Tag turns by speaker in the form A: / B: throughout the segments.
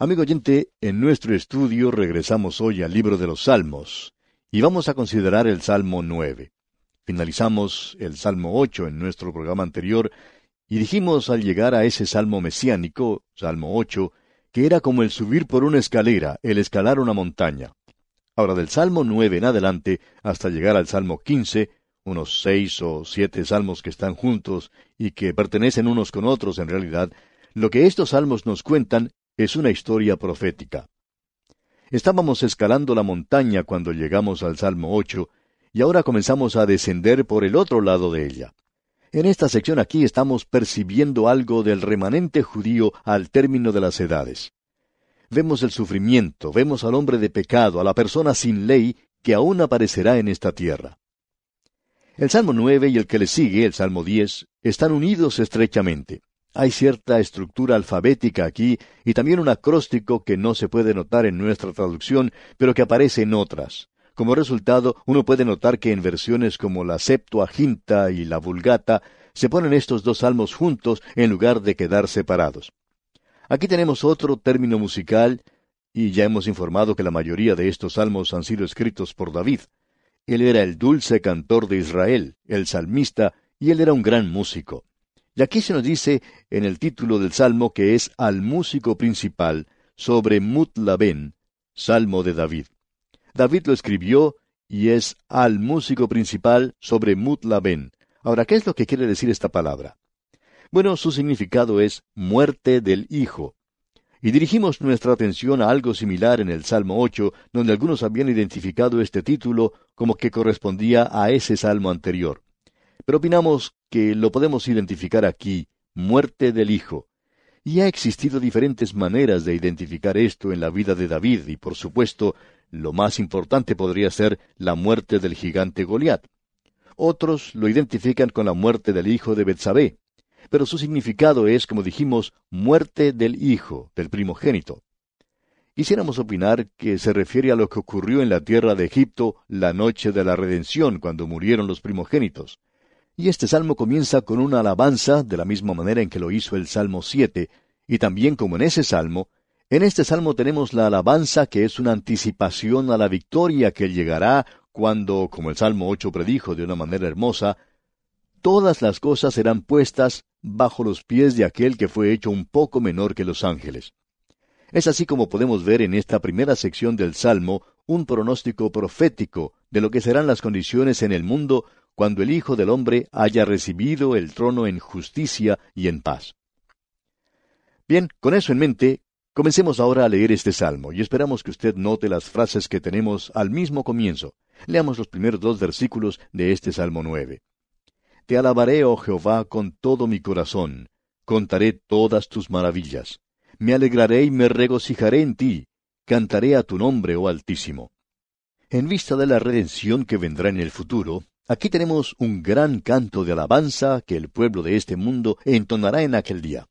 A: Amigo oyente, en nuestro estudio regresamos hoy al libro de los Salmos y vamos a considerar el Salmo 9. Finalizamos el Salmo 8 en nuestro programa anterior y dijimos al llegar a ese Salmo mesiánico, Salmo 8, que era como el subir por una escalera, el escalar una montaña. Ahora del Salmo 9 en adelante hasta llegar al Salmo 15, unos seis o siete salmos que están juntos y que pertenecen unos con otros en realidad, lo que estos salmos nos cuentan es una historia profética. Estábamos escalando la montaña cuando llegamos al Salmo 8 y ahora comenzamos a descender por el otro lado de ella. En esta sección aquí estamos percibiendo algo del remanente judío al término de las edades. Vemos el sufrimiento, vemos al hombre de pecado, a la persona sin ley que aún aparecerá en esta tierra. El Salmo 9 y el que le sigue, el Salmo 10, están unidos estrechamente. Hay cierta estructura alfabética aquí y también un acróstico que no se puede notar en nuestra traducción, pero que aparece en otras. Como resultado, uno puede notar que en versiones como la Septuaginta y la Vulgata se ponen estos dos salmos juntos en lugar de quedar separados. Aquí tenemos otro término musical, y ya hemos informado que la mayoría de estos salmos han sido escritos por David. Él era el dulce cantor de Israel, el salmista, y él era un gran músico. Y aquí se nos dice en el título del salmo que es al músico principal sobre Mutlaben, salmo de David. David lo escribió y es al músico principal sobre Mutlaben. Ahora, ¿qué es lo que quiere decir esta palabra? Bueno, su significado es muerte del Hijo. Y dirigimos nuestra atención a algo similar en el Salmo 8, donde algunos habían identificado este título como que correspondía a ese salmo anterior. Pero opinamos que lo podemos identificar aquí, muerte del Hijo. Y ha existido diferentes maneras de identificar esto en la vida de David, y por supuesto, lo más importante podría ser la muerte del gigante Goliat. Otros lo identifican con la muerte del hijo de Betsabé, pero su significado es, como dijimos, muerte del hijo, del primogénito. Quisiéramos opinar que se refiere a lo que ocurrió en la tierra de Egipto la noche de la redención, cuando murieron los primogénitos. Y este salmo comienza con una alabanza, de la misma manera en que lo hizo el Salmo 7, y también como en ese salmo, en este salmo tenemos la alabanza que es una anticipación a la victoria que llegará cuando, como el Salmo 8 predijo de una manera hermosa, todas las cosas serán puestas bajo los pies de aquel que fue hecho un poco menor que los ángeles. Es así como podemos ver en esta primera sección del Salmo un pronóstico profético de lo que serán las condiciones en el mundo cuando el Hijo del Hombre haya recibido el trono en justicia y en paz. Bien, con eso en mente, comencemos ahora a leer este salmo y esperamos que usted note las frases que tenemos al mismo comienzo. Leamos los primeros dos versículos de este salmo nueve. Te alabaré, oh Jehová, con todo mi corazón, contaré todas tus maravillas. Me alegraré y me regocijaré en ti, cantaré a tu nombre, oh Altísimo. En vista de la redención que vendrá en el futuro, aquí tenemos un gran canto de alabanza que el pueblo de este mundo entonará en aquel día.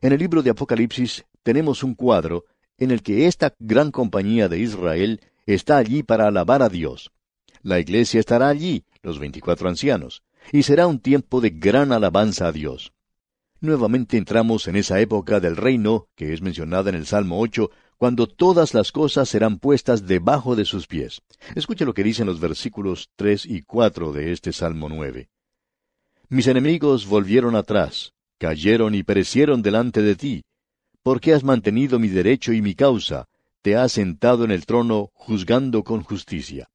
A: En el libro de Apocalipsis tenemos un cuadro en el que esta gran compañía de Israel está allí para alabar a Dios. La iglesia estará allí, los veinticuatro ancianos y será un tiempo de gran alabanza a Dios. Nuevamente entramos en esa época del reino, que es mencionada en el Salmo 8, cuando todas las cosas serán puestas debajo de sus pies. Escuche lo que dicen los versículos 3 y 4 de este Salmo 9. Mis enemigos volvieron atrás, cayeron y perecieron delante de ti, porque has mantenido mi derecho y mi causa, te has sentado en el trono juzgando con justicia.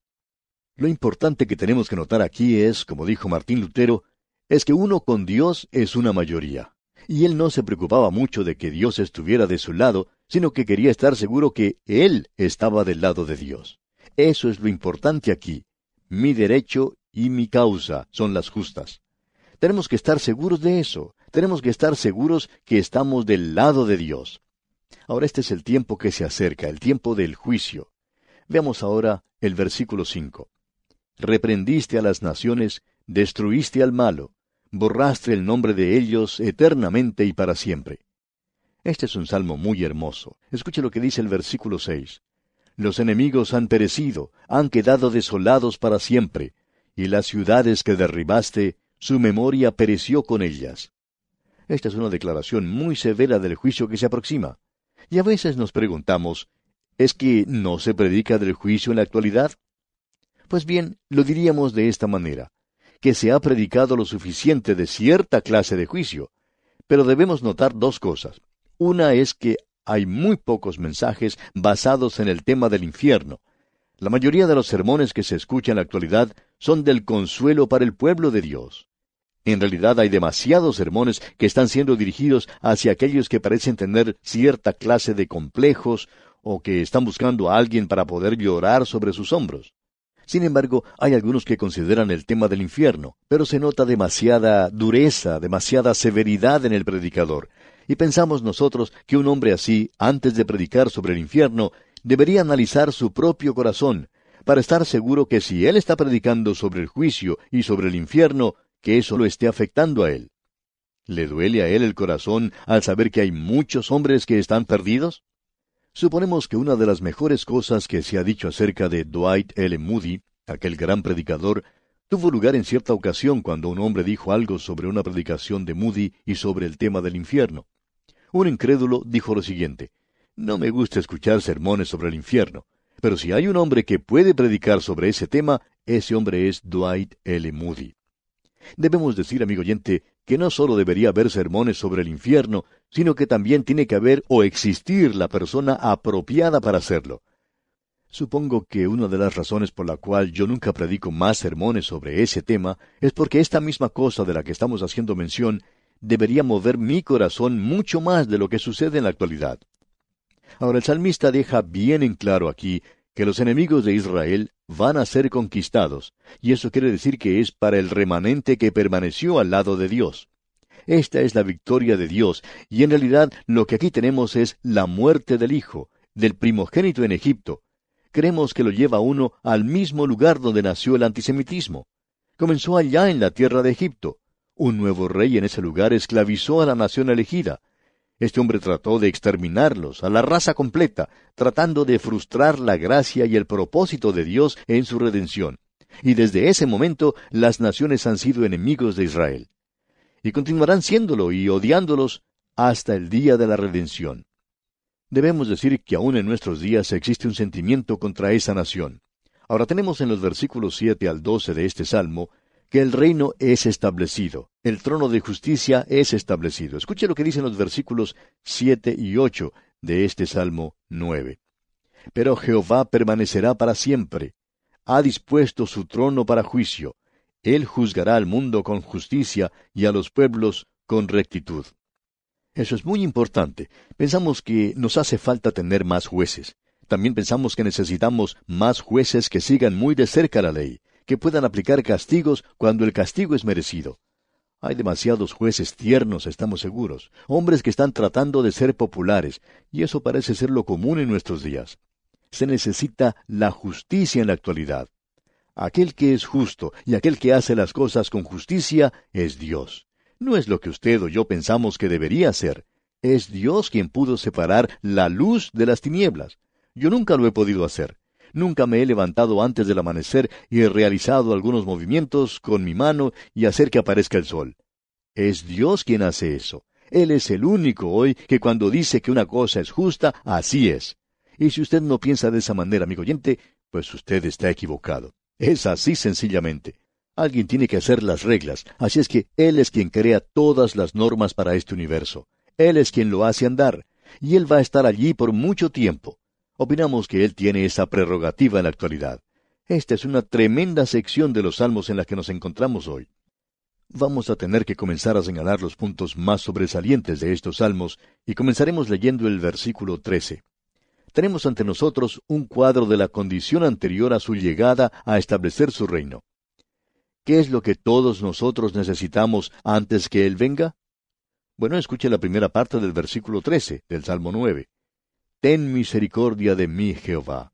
A: Lo importante que tenemos que notar aquí es, como dijo Martín Lutero, es que uno con Dios es una mayoría. Y él no se preocupaba mucho de que Dios estuviera de su lado, sino que quería estar seguro que Él estaba del lado de Dios. Eso es lo importante aquí. Mi derecho y mi causa son las justas. Tenemos que estar seguros de eso. Tenemos que estar seguros que estamos del lado de Dios. Ahora este es el tiempo que se acerca, el tiempo del juicio. Veamos ahora el versículo 5 reprendiste a las naciones, destruiste al malo, borraste el nombre de ellos eternamente y para siempre. Este es un salmo muy hermoso. Escuche lo que dice el versículo seis. Los enemigos han perecido, han quedado desolados para siempre, y las ciudades que derribaste, su memoria pereció con ellas. Esta es una declaración muy severa del juicio que se aproxima. Y a veces nos preguntamos, ¿es que no se predica del juicio en la actualidad? Pues bien, lo diríamos de esta manera, que se ha predicado lo suficiente de cierta clase de juicio, pero debemos notar dos cosas. Una es que hay muy pocos mensajes basados en el tema del infierno. La mayoría de los sermones que se escuchan en la actualidad son del consuelo para el pueblo de Dios. En realidad hay demasiados sermones que están siendo dirigidos hacia aquellos que parecen tener cierta clase de complejos o que están buscando a alguien para poder llorar sobre sus hombros. Sin embargo, hay algunos que consideran el tema del infierno, pero se nota demasiada dureza, demasiada severidad en el predicador, y pensamos nosotros que un hombre así, antes de predicar sobre el infierno, debería analizar su propio corazón, para estar seguro que si él está predicando sobre el juicio y sobre el infierno, que eso lo esté afectando a él. ¿Le duele a él el corazón al saber que hay muchos hombres que están perdidos? Suponemos que una de las mejores cosas que se ha dicho acerca de Dwight L. Moody, aquel gran predicador, tuvo lugar en cierta ocasión cuando un hombre dijo algo sobre una predicación de Moody y sobre el tema del infierno. Un incrédulo dijo lo siguiente, No me gusta escuchar sermones sobre el infierno, pero si hay un hombre que puede predicar sobre ese tema, ese hombre es Dwight L. Moody. Debemos decir, amigo oyente, que no solo debería haber sermones sobre el infierno, sino que también tiene que haber o existir la persona apropiada para hacerlo. Supongo que una de las razones por la cual yo nunca predico más sermones sobre ese tema es porque esta misma cosa de la que estamos haciendo mención debería mover mi corazón mucho más de lo que sucede en la actualidad. Ahora el salmista deja bien en claro aquí que los enemigos de Israel van a ser conquistados, y eso quiere decir que es para el remanente que permaneció al lado de Dios. Esta es la victoria de Dios, y en realidad lo que aquí tenemos es la muerte del Hijo, del primogénito en Egipto. Creemos que lo lleva uno al mismo lugar donde nació el antisemitismo. Comenzó allá en la tierra de Egipto. Un nuevo rey en ese lugar esclavizó a la nación elegida, este hombre trató de exterminarlos, a la raza completa, tratando de frustrar la gracia y el propósito de Dios en su redención. Y desde ese momento las naciones han sido enemigos de Israel. Y continuarán siéndolo y odiándolos hasta el día de la redención. Debemos decir que aún en nuestros días existe un sentimiento contra esa nación. Ahora tenemos en los versículos siete al doce de este salmo que el reino es establecido, el trono de justicia es establecido. Escuche lo que dicen los versículos siete y ocho de este Salmo nueve. Pero Jehová permanecerá para siempre. Ha dispuesto su trono para juicio. Él juzgará al mundo con justicia y a los pueblos con rectitud. Eso es muy importante. Pensamos que nos hace falta tener más jueces. También pensamos que necesitamos más jueces que sigan muy de cerca la ley que puedan aplicar castigos cuando el castigo es merecido. Hay demasiados jueces tiernos, estamos seguros, hombres que están tratando de ser populares, y eso parece ser lo común en nuestros días. Se necesita la justicia en la actualidad. Aquel que es justo y aquel que hace las cosas con justicia es Dios. No es lo que usted o yo pensamos que debería ser. Es Dios quien pudo separar la luz de las tinieblas. Yo nunca lo he podido hacer. Nunca me he levantado antes del amanecer y he realizado algunos movimientos con mi mano y hacer que aparezca el sol. Es Dios quien hace eso. Él es el único hoy que cuando dice que una cosa es justa, así es. Y si usted no piensa de esa manera, amigo oyente, pues usted está equivocado. Es así sencillamente. Alguien tiene que hacer las reglas, así es que Él es quien crea todas las normas para este universo. Él es quien lo hace andar, y Él va a estar allí por mucho tiempo. Opinamos que Él tiene esa prerrogativa en la actualidad. Esta es una tremenda sección de los salmos en la que nos encontramos hoy. Vamos a tener que comenzar a señalar los puntos más sobresalientes de estos salmos y comenzaremos leyendo el versículo 13. Tenemos ante nosotros un cuadro de la condición anterior a su llegada a establecer su reino. ¿Qué es lo que todos nosotros necesitamos antes que Él venga? Bueno, escuche la primera parte del versículo 13 del Salmo 9. Ten misericordia de mí, Jehová.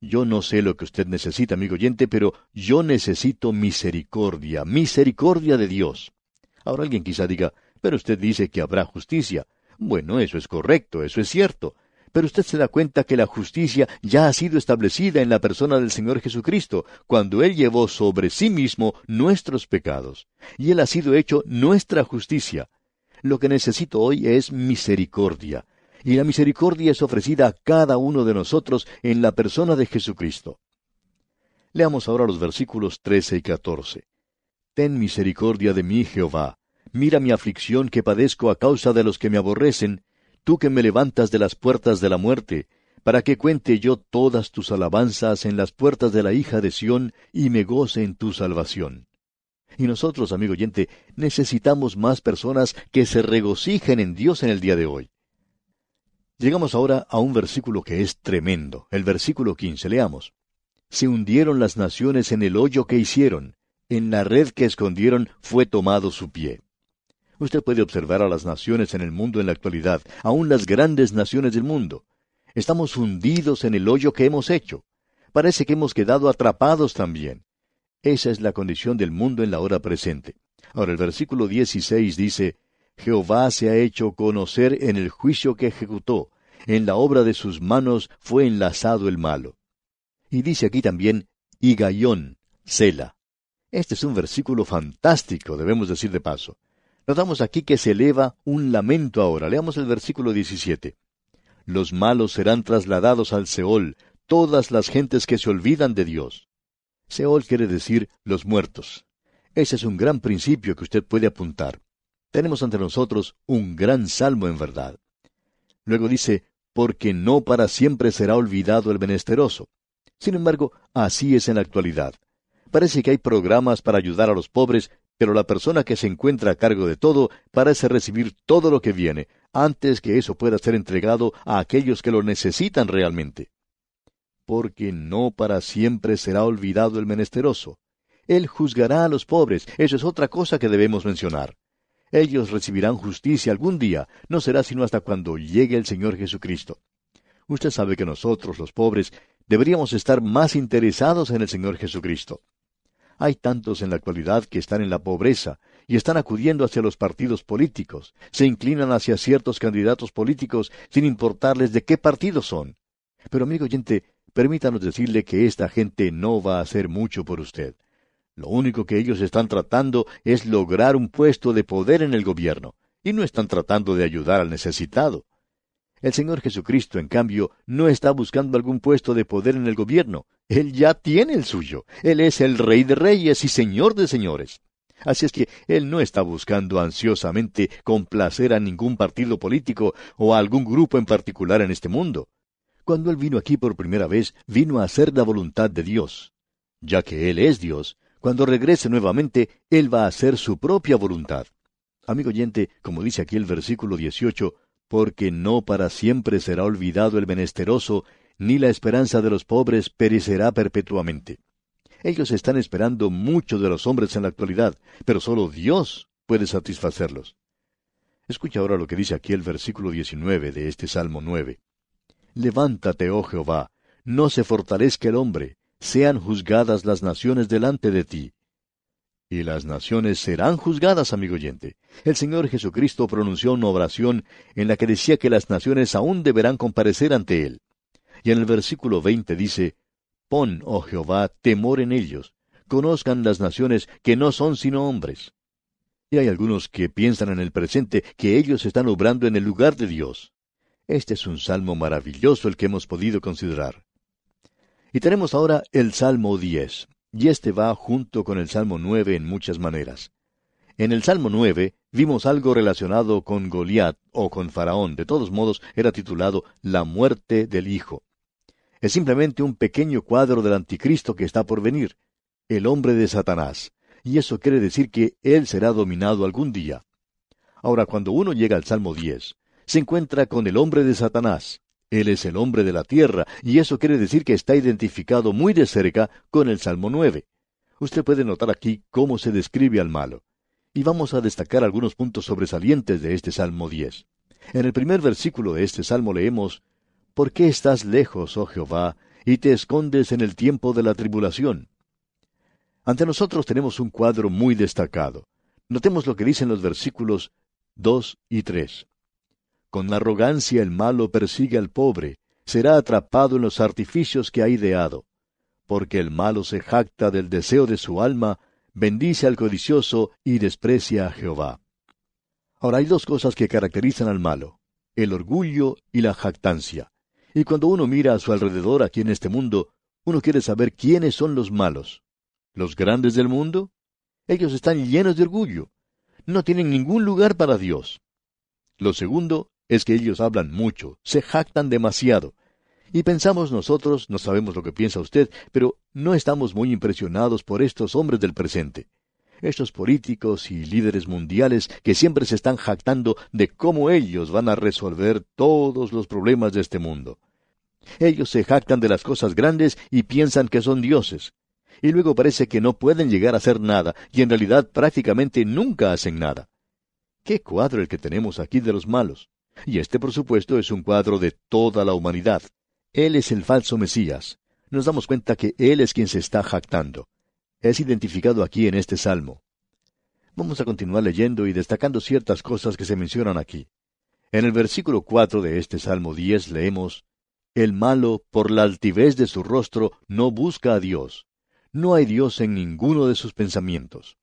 A: Yo no sé lo que usted necesita, amigo oyente, pero yo necesito misericordia, misericordia de Dios. Ahora alguien quizá diga, pero usted dice que habrá justicia. Bueno, eso es correcto, eso es cierto. Pero usted se da cuenta que la justicia ya ha sido establecida en la persona del Señor Jesucristo, cuando Él llevó sobre sí mismo nuestros pecados. Y Él ha sido hecho nuestra justicia. Lo que necesito hoy es misericordia y la misericordia es ofrecida a cada uno de nosotros en la persona de Jesucristo. Leamos ahora los versículos 13 y 14. Ten misericordia de mí, Jehová. Mira mi aflicción que padezco a causa de los que me aborrecen, tú que me levantas de las puertas de la muerte, para que cuente yo todas tus alabanzas en las puertas de la hija de Sión y me goce en tu salvación. Y nosotros, amigo oyente, necesitamos más personas que se regocijen en Dios en el día de hoy. Llegamos ahora a un versículo que es tremendo, el versículo 15. Leamos. Se hundieron las naciones en el hoyo que hicieron, en la red que escondieron fue tomado su pie. Usted puede observar a las naciones en el mundo en la actualidad, aun las grandes naciones del mundo. Estamos hundidos en el hoyo que hemos hecho. Parece que hemos quedado atrapados también. Esa es la condición del mundo en la hora presente. Ahora el versículo 16 dice, Jehová se ha hecho conocer en el juicio que ejecutó, en la obra de sus manos fue enlazado el malo. Y dice aquí también, y Gayón, Sela. Este es un versículo fantástico, debemos decir de paso. Notamos aquí que se eleva un lamento ahora. Leamos el versículo 17. Los malos serán trasladados al Seol, todas las gentes que se olvidan de Dios. Seol quiere decir los muertos. Ese es un gran principio que usted puede apuntar. Tenemos ante nosotros un gran salmo en verdad. Luego dice, porque no para siempre será olvidado el menesteroso. Sin embargo, así es en la actualidad. Parece que hay programas para ayudar a los pobres, pero la persona que se encuentra a cargo de todo parece recibir todo lo que viene, antes que eso pueda ser entregado a aquellos que lo necesitan realmente porque no para siempre será olvidado el menesteroso. Él juzgará a los pobres, eso es otra cosa que debemos mencionar. Ellos recibirán justicia algún día, no será sino hasta cuando llegue el Señor Jesucristo. Usted sabe que nosotros, los pobres, deberíamos estar más interesados en el Señor Jesucristo. Hay tantos en la actualidad que están en la pobreza y están acudiendo hacia los partidos políticos, se inclinan hacia ciertos candidatos políticos sin importarles de qué partido son. Pero amigo oyente, permítanos decirle que esta gente no va a hacer mucho por usted. Lo único que ellos están tratando es lograr un puesto de poder en el gobierno, y no están tratando de ayudar al necesitado. El Señor Jesucristo, en cambio, no está buscando algún puesto de poder en el gobierno. Él ya tiene el suyo. Él es el Rey de Reyes y Señor de Señores. Así es que Él no está buscando ansiosamente complacer a ningún partido político o a algún grupo en particular en este mundo. Cuando Él vino aquí por primera vez, vino a hacer la voluntad de Dios. Ya que Él es Dios, cuando regrese nuevamente, Él va a hacer su propia voluntad. Amigo oyente, como dice aquí el versículo 18, porque no para siempre será olvidado el menesteroso, ni la esperanza de los pobres perecerá perpetuamente. Ellos están esperando mucho de los hombres en la actualidad, pero solo Dios puede satisfacerlos. Escucha ahora lo que dice aquí el versículo 19 de este Salmo 9. Levántate, oh Jehová, no se fortalezca el hombre, sean juzgadas las naciones delante de ti. Y las naciones serán juzgadas, amigo oyente. El Señor Jesucristo pronunció una oración en la que decía que las naciones aún deberán comparecer ante Él. Y en el versículo veinte dice, Pon, oh Jehová, temor en ellos, conozcan las naciones que no son sino hombres. Y hay algunos que piensan en el presente que ellos están obrando en el lugar de Dios. Este es un salmo maravilloso el que hemos podido considerar. Y tenemos ahora el Salmo 10, y este va junto con el Salmo 9 en muchas maneras. En el Salmo 9 vimos algo relacionado con Goliat o con Faraón, de todos modos era titulado La muerte del Hijo. Es simplemente un pequeño cuadro del anticristo que está por venir, el hombre de Satanás, y eso quiere decir que él será dominado algún día. Ahora, cuando uno llega al Salmo 10, se encuentra con el hombre de Satanás. Él es el hombre de la tierra, y eso quiere decir que está identificado muy de cerca con el Salmo 9. Usted puede notar aquí cómo se describe al malo. Y vamos a destacar algunos puntos sobresalientes de este Salmo 10. En el primer versículo de este Salmo leemos, ¿Por qué estás lejos, oh Jehová, y te escondes en el tiempo de la tribulación? Ante nosotros tenemos un cuadro muy destacado. Notemos lo que dicen los versículos 2 y 3. Con arrogancia el malo persigue al pobre, será atrapado en los artificios que ha ideado. Porque el malo se jacta del deseo de su alma, bendice al codicioso y desprecia a Jehová. Ahora hay dos cosas que caracterizan al malo. el orgullo y la jactancia. Y cuando uno mira a su alrededor aquí en este mundo, uno quiere saber quiénes son los malos. ¿Los grandes del mundo? Ellos están llenos de orgullo. No tienen ningún lugar para Dios. Lo segundo es que ellos hablan mucho, se jactan demasiado. Y pensamos nosotros, no sabemos lo que piensa usted, pero no estamos muy impresionados por estos hombres del presente. Estos políticos y líderes mundiales que siempre se están jactando de cómo ellos van a resolver todos los problemas de este mundo. Ellos se jactan de las cosas grandes y piensan que son dioses. Y luego parece que no pueden llegar a hacer nada, y en realidad prácticamente nunca hacen nada. Qué cuadro el que tenemos aquí de los malos. Y este, por supuesto, es un cuadro de toda la humanidad. Él es el falso Mesías. Nos damos cuenta que Él es quien se está jactando. Es identificado aquí en este salmo. Vamos a continuar leyendo y destacando ciertas cosas que se mencionan aquí. En el versículo cuatro de este Salmo diez leemos El malo, por la altivez de su rostro, no busca a Dios. No hay Dios en ninguno de sus pensamientos.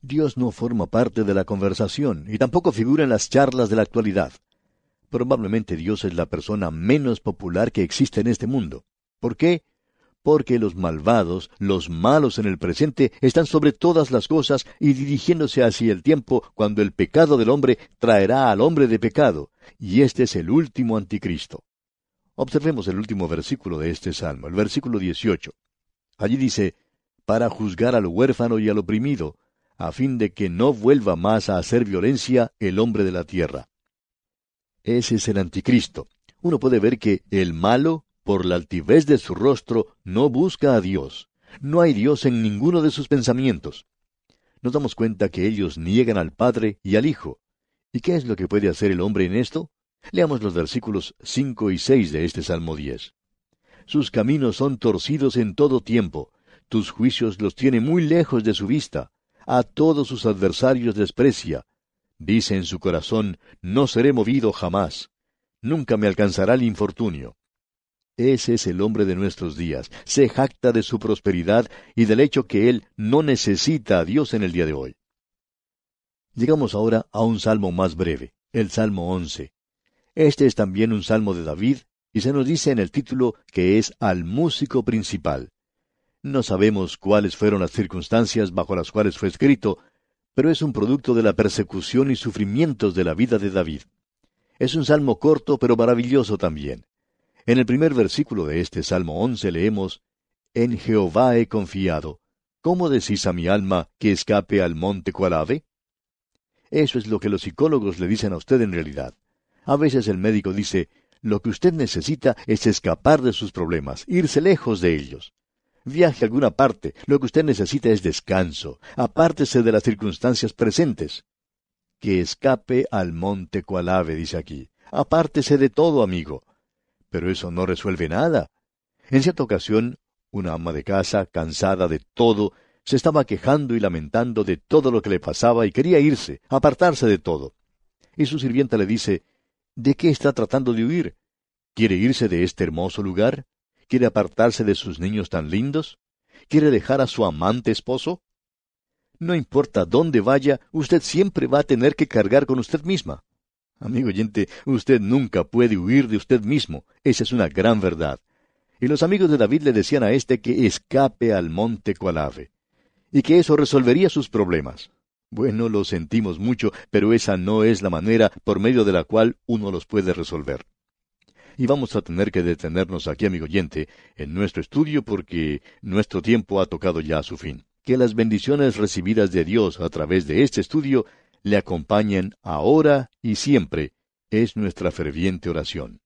A: Dios no forma parte de la conversación y tampoco figura en las charlas de la actualidad. Probablemente Dios es la persona menos popular que existe en este mundo. ¿Por qué? Porque los malvados, los malos en el presente, están sobre todas las cosas y dirigiéndose hacia el tiempo cuando el pecado del hombre traerá al hombre de pecado, y este es el último anticristo. Observemos el último versículo de este salmo, el versículo 18. Allí dice, para juzgar al huérfano y al oprimido, a fin de que no vuelva más a hacer violencia el hombre de la tierra. Ese es el anticristo. Uno puede ver que el malo, por la altivez de su rostro, no busca a Dios. No hay Dios en ninguno de sus pensamientos. Nos damos cuenta que ellos niegan al Padre y al Hijo. ¿Y qué es lo que puede hacer el hombre en esto? Leamos los versículos cinco y seis de este Salmo diez. Sus caminos son torcidos en todo tiempo, tus juicios los tiene muy lejos de su vista, a todos sus adversarios desprecia, Dice en su corazón, no seré movido jamás. Nunca me alcanzará el infortunio. Ese es el hombre de nuestros días. Se jacta de su prosperidad y del hecho que él no necesita a Dios en el día de hoy. Llegamos ahora a un salmo más breve, el Salmo once. Este es también un salmo de David, y se nos dice en el título que es al músico principal. No sabemos cuáles fueron las circunstancias bajo las cuales fue escrito, pero es un producto de la persecución y sufrimientos de la vida de David. Es un salmo corto, pero maravilloso también. En el primer versículo de este Salmo once leemos, En Jehová he confiado. ¿Cómo decís a mi alma que escape al monte cual ave? Eso es lo que los psicólogos le dicen a usted en realidad. A veces el médico dice, lo que usted necesita es escapar de sus problemas, irse lejos de ellos. Viaje a alguna parte. Lo que usted necesita es descanso. Apártese de las circunstancias presentes. Que escape al monte cual ave, dice aquí. Apártese de todo, amigo. Pero eso no resuelve nada. En cierta ocasión, una ama de casa, cansada de todo, se estaba quejando y lamentando de todo lo que le pasaba y quería irse, apartarse de todo. Y su sirvienta le dice, ¿De qué está tratando de huir? ¿Quiere irse de este hermoso lugar? ¿Quiere apartarse de sus niños tan lindos? ¿Quiere dejar a su amante esposo? No importa dónde vaya, usted siempre va a tener que cargar con usted misma. Amigo oyente, usted nunca puede huir de usted mismo. Esa es una gran verdad. Y los amigos de David le decían a éste que escape al monte cual ave, y que eso resolvería sus problemas. Bueno, lo sentimos mucho, pero esa no es la manera por medio de la cual uno los puede resolver y vamos a tener que detenernos aquí, amigo oyente, en nuestro estudio porque nuestro tiempo ha tocado ya a su fin. Que las bendiciones recibidas de Dios a través de este estudio le acompañen ahora y siempre. Es nuestra ferviente oración.